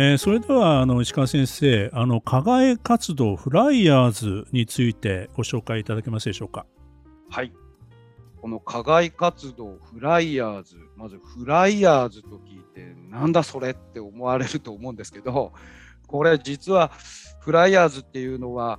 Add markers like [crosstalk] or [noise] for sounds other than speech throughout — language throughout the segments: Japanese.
えー、それではあの石川先生あの課外活動フライヤーズについてご紹介いただけますでしょうか？はい。この課外活動フライヤーズまずフライヤーズと聞いてなんだそれって思われると思うんですけどこれ実はフライヤーズっていうのは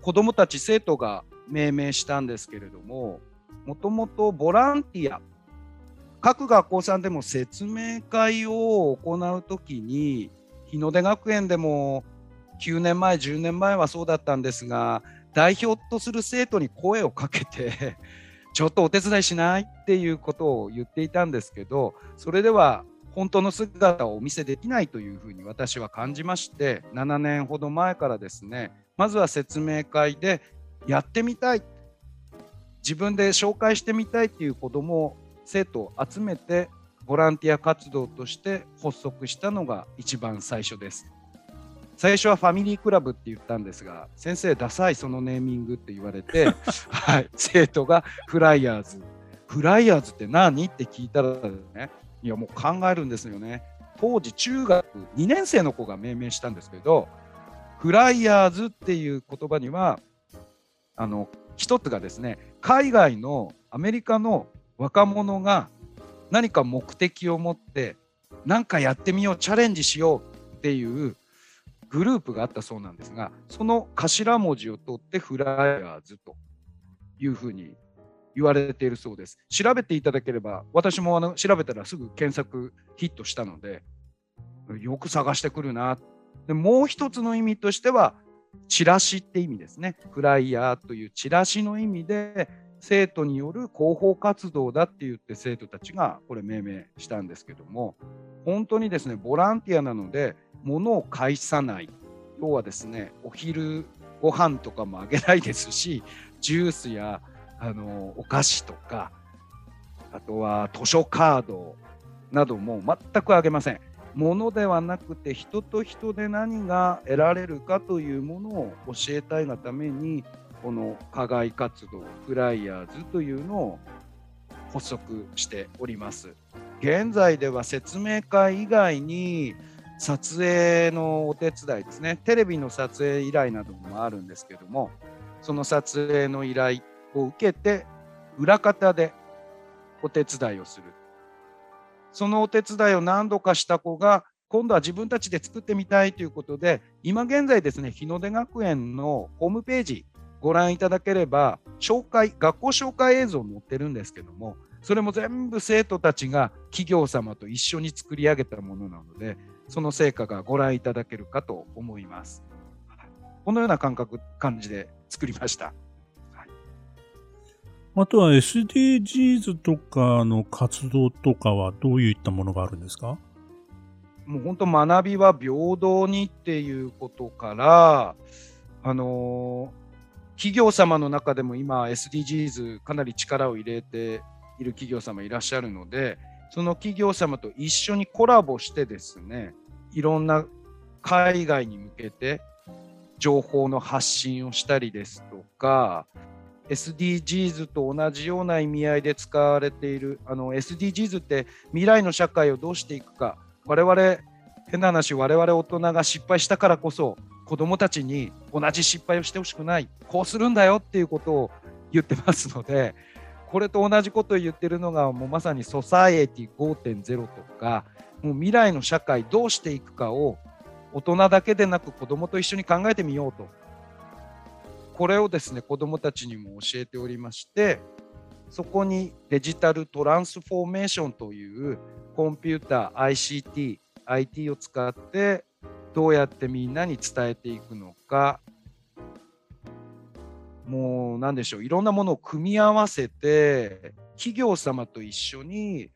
子どもたち生徒が命名したんですけれどももともとボランティア各学校さんでも説明会を行うときに日の出学園でも9年前10年前はそうだったんですが代表とする生徒に声をかけて [laughs] ちょっとお手伝いしないっていうことを言っていたんですけどそれでは本当の姿をお見せできないというふうに私は感じまして7年ほど前からですねまずは説明会でやってみたい自分で紹介してみたいっていう子ども生徒を集めてボランティア活動として発足したのが一番最初です。最初はファミリークラブって言ったんですが、先生、ダサいそのネーミングって言われて、[laughs] はい、生徒がフライヤーズ。フライヤーズって何？って聞いたらね、いやもう考えるんですよね。当時中学2年生の子が命名したんですけど、フライヤーズっていう言葉には、あの、一つがですね、海外のアメリカの若者が何か目的を持って何かやってみようチャレンジしようっていうグループがあったそうなんですがその頭文字を取ってフライヤーズというふうに言われているそうです。調べていただければ私もあの調べたらすぐ検索ヒットしたのでよく探してくるな。でもう一つの意味としてはチラシって意味ですね。フライヤーというチラシの意味で生徒による広報活動だって言って生徒たちがこれ命名したんですけども本当にですねボランティアなので物を介さない要はですねお昼ご飯とかもあげないですしジュースやあのお菓子とかあとは図書カードなども全くあげません。ものではなくて人と人で何が得られるかというものを教えたいがためにこの課外活動フライヤーズというのを発足しております。現在では説明会以外に撮影のお手伝いですねテレビの撮影依頼などもあるんですけどもその撮影の依頼を受けて裏方でお手伝いをするそのお手伝いを何度かした子が今度は自分たちで作ってみたいということで今現在ですね日の出学園のホームページご覧いただければ紹介学校紹介映像載ってるんですけどもそれも全部生徒たちが企業様と一緒に作り上げたものなのでその成果がご覧いただけるかと思います。このような感覚感じで作りました。はい、あとは SDGs とかの活動とかはどういったものがあるんですか？もう本当学びは平等にっていうことからあのー企業様の中でも今 SDGs かなり力を入れている企業様いらっしゃるのでその企業様と一緒にコラボしてですねいろんな海外に向けて情報の発信をしたりですとか SDGs と同じような意味合いで使われているあの SDGs って未来の社会をどうしていくか我々変な話我々大人が失敗したからこそ子どもたちに同じ失敗をしてほしくないこうするんだよっていうことを言ってますのでこれと同じことを言ってるのがもうまさにソサエティ5.0とかもう未来の社会どうしていくかを大人だけでなく子どもと一緒に考えてみようと。これをですね子どもたちにも教えておりましてそこにデジタルトランスフォーメーションというコンピューター ICT IT を使ってどうやってみんなに伝えていくのか。もう何でしょう。いろんなものを組み合わせて企業様と一緒に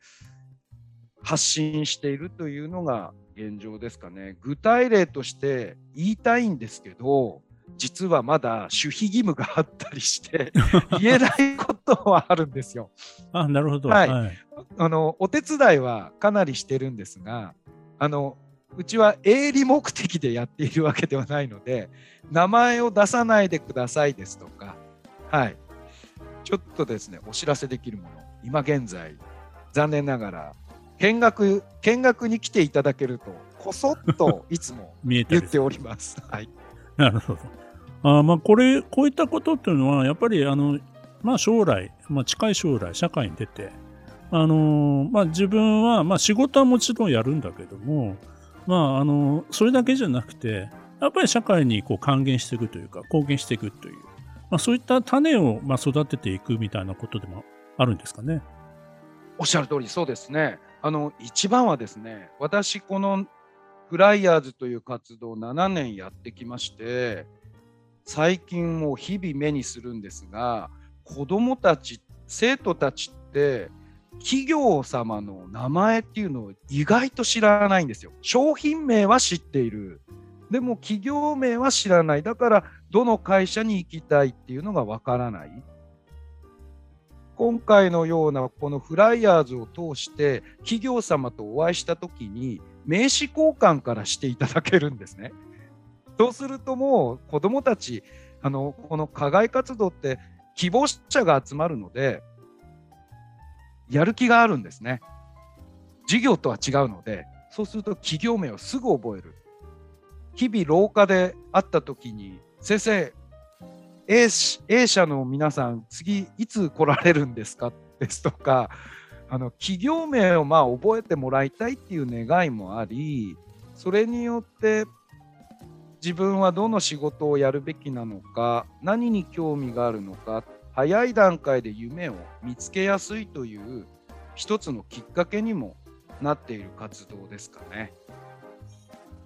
発信しているというのが現状ですかね。具体例として言いたいんですけど、実はまだ守秘義務があったりして [laughs] 言えないことはあるんですよ。あなるほど、はい、はい、あのお手伝いはかなりしてるんですがあのうちは営利目的でやっているわけではないので名前を出さないでくださいですとか、はい、ちょっとですねお知らせできるもの今現在残念ながら見学見学に来ていただけるとこそっと [laughs] いつも言っております。はい、なるほど。あまあこれこういったことっていうのはやっぱりあの、まあ、将来、まあ、近い将来社会に出て、あのまあ、自分は、まあ、仕事はもちろんやるんだけども、まあ、あのそれだけじゃなくてやっぱり社会にこう還元していくというか貢献していくという、まあ、そういった種をまあ育てていくみたいなことでもあるんですかね。おっしゃる通りそうですね。あの一番はですね私このフライヤーズという活動を7年やってきまして最近も日々目にするんですが子どもたち生徒たちって企業様の名前っていうのを意外と知らないんですよ。商品名は知っている。でも企業名は知らない。だからどの会社に行きたいっていうのがわからない。今回のようなこのフライヤーズを通して企業様とお会いした時に名刺交換からしていただけるんですね。そうするともう子どもたちあのこの課外活動って希望者が集まるのでやる気があるんですね。授業とは違うのでそうすると企業名をすぐ覚える。日々廊下で会った時に先生 A, A 社の皆さん次いつ来られるんですか？ですとかあの企業名をまあ覚えてもらいたいっていう願いもありそれによって自分はどの仕事をやるべきなのか何に興味があるのか早い段階で夢を見つけやすいという一つのきっかけにもなっている活動ですかね。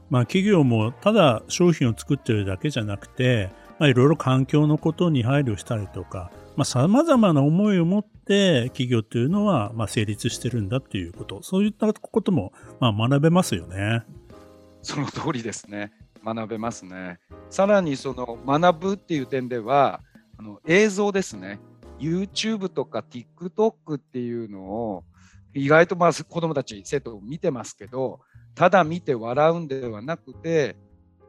まあ、企業もただ商品を作ってるだけじゃなくて、まあ、いろいろ環境のことに配慮したりとかさまざ、まな思いを持って企業というのはまあ成立してるんだっていうことそういったこともまあ学べますよね。その通りですね。学べますね。さらにその学ぶっていう点ではの映像ですね。YouTube とか TikTok っていうのを意外とまあ子どもたち生徒見てますけどただ見て笑うんではなくて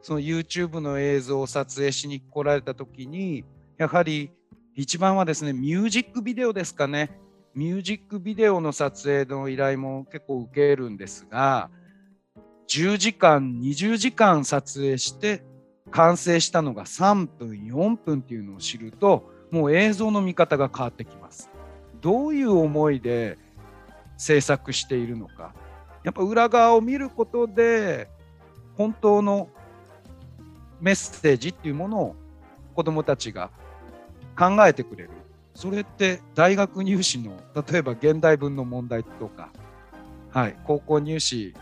その YouTube の映像を撮影しに来られた時にやはり一番はですねミュージックビデオですかねミュージックビデオの撮影の依頼も結構受けるんですが10時間20時間撮影して完成したのが3分4分っていうのを知るともう映像の見方が変わってきます。どういう思いで制作しているのかやっぱ裏側を見ることで本当のメッセージっていうものを子どもたちが考えてくれるそれって大学入試の例えば現代文の問題とか、はい、高校入試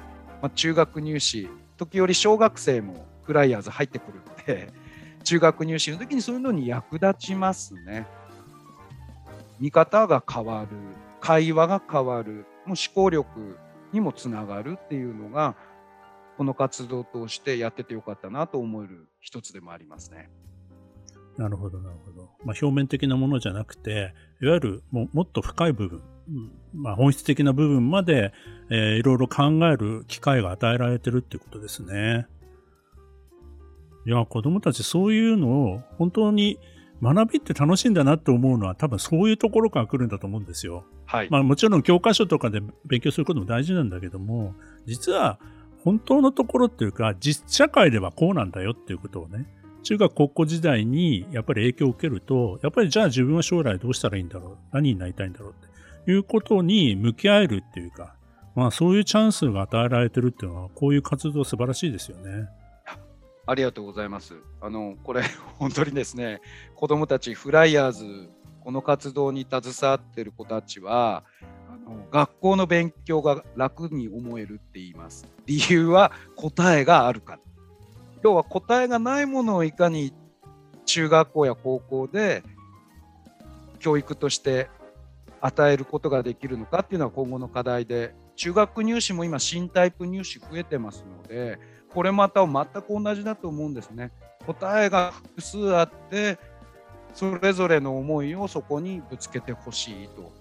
まあ、中学入試時折小学生もフライヤーズ入ってくるので [laughs] 中学入試の時にそういうのに役立ちますね。見方が変わる会話が変わるもう思考力にもつながるっていうのがこの活動を通してやっててよかったなと思える一つでもありますね。なるほど、なるほど。まあ、表面的なものじゃなくて、いわゆるももっと深い部分、まあ、本質的な部分まで、えー、いろいろ考える機会が与えられてるっていうことですね。いや、子供たちそういうのを本当に学びって楽しいんだなって思うのは多分そういうところから来るんだと思うんですよ。はい。まあもちろん教科書とかで勉強することも大事なんだけども、実は本当のところっていうか実社会ではこうなんだよっていうことをね、中学高校時代にやっぱり影響を受けると、やっぱりじゃあ自分は将来どうしたらいいんだろう何になりたいんだろうっていうことに向き合えるっていうか、まあそういうチャンスが与えられてるっていうのは、こういう活動素晴らしいですよね。ありがとうございます。あの、これ [laughs] 本当にですね、子供たちフライヤーズ、この活動に携わってる子たちは、あの学校の勉強が楽に思えるって言います。理由は答えがあるから。要は答えがないものをいかに中学校や高校で教育として与えることができるのかっていうのは今後の課題で中学入試も今新タイプ入試増えてますのでこれまた全く同じだと思うんですね。答えが複数あってそれぞれの思いをそこにぶつけてほしいと。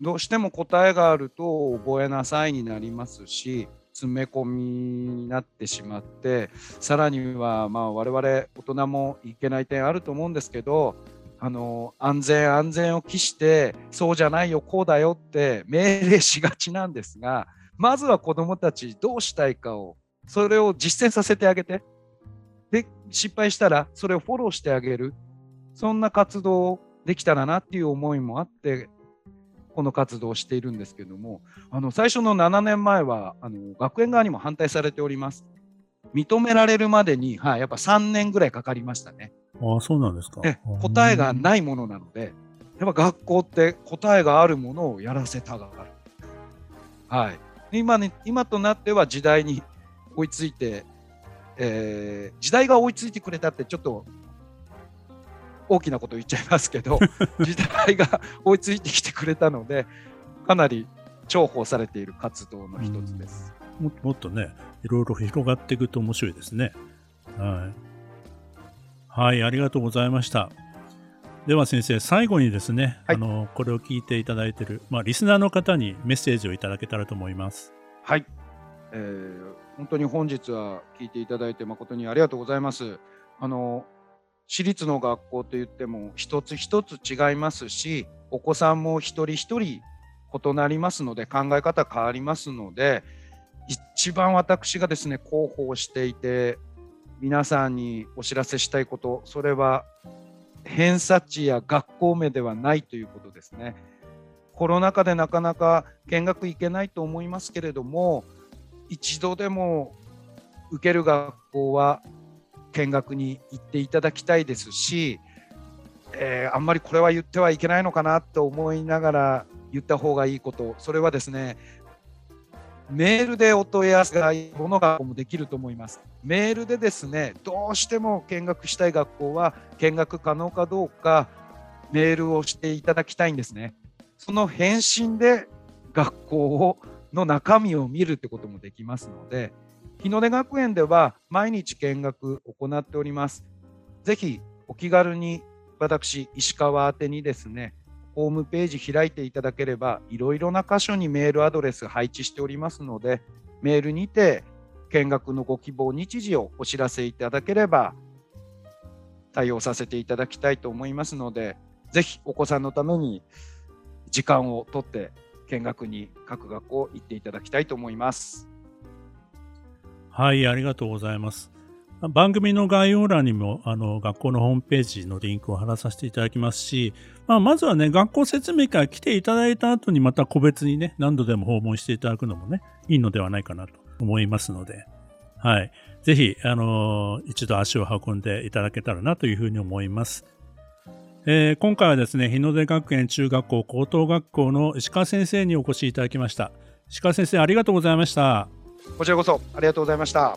どうしても答えがあると覚えなさいになりますし詰め込みになってしまってさらにはまあ我々大人もいけない点あると思うんですけどあの安全安全を期してそうじゃないよこうだよって命令しがちなんですがまずは子どもたちどうしたいかをそれを実践させてあげてで失敗したらそれをフォローしてあげるそんな活動できたらなっていう思いもあってこの活動をしているんですけどもあの最初の7年前はあの学園側にも反対されております。認められるまでに、はい、やっぱ3年ぐらいかかりましたね。ああ、そうなんですか。答えがないものなので、やっぱ学校って答えがあるものをやらせたがる。はい。今に今となっては時代に追いついて、えー、時代が追いついてくれたってちょっと大きなこと言っちゃいますけど [laughs] 時代が追いついてきてくれたのでかなり重宝されている活動の一つです。ももっとねいろいろ広がっていくと面白いですね。はい、はい、ありがとうございました。では先生最後にですね、はい、あのこれを聞いていただいている、まあ、リスナーの方にメッセージをいただけたらと思います。はい、えー、本当に本日は聞いていただいて誠にありがとうございます。あの私立の学校といっても一つ一つ違いますしお子さんも一人一人異なりますので考え方変わりますので一番私がですね広報していて皆さんにお知らせしたいことそれは偏差値や学校名ではないということですね。コロナ禍でなかなか見学行けないと思いますけれども一度でも受ける学校は見学に行っていただきたいですし、えー、あんまりこれは言ってはいけないのかなと思いながら言った方がいいことそれはですねメールでお問い合わせがいいものがもできると思います。メールでですねどうしても見学したい学校は見学可能かどうかメールをしていただきたいんですね。その返信で学校をの中身を見るってこともできますので、日の出学園では毎日見学行っております。ぜひお気軽に私、石川宛にですね、ホームページ開いていただければ、いろいろな箇所にメールアドレス配置しておりますので、メールにて見学のご希望日時をお知らせいただければ、対応させていただきたいと思いますので、ぜひお子さんのために時間をとって見学に各学校行っていただきたいと思います。はい、ありがとうございます。番組の概要欄にもあの学校のホームページのリンクを貼らさせていただきますし、まあ、まずはね、学校説明会来ていただいた後にまた個別にね、何度でも訪問していただくのもね、いいのではないかなと思いますので、はい。ぜひ、あのー、一度足を運んでいただけたらなというふうに思います。えー、今回はですね、日の出学園中学校高等学校の石川先生にお越しいただきました。石川先生、ありがとうございました。こちらこそありがとうございました。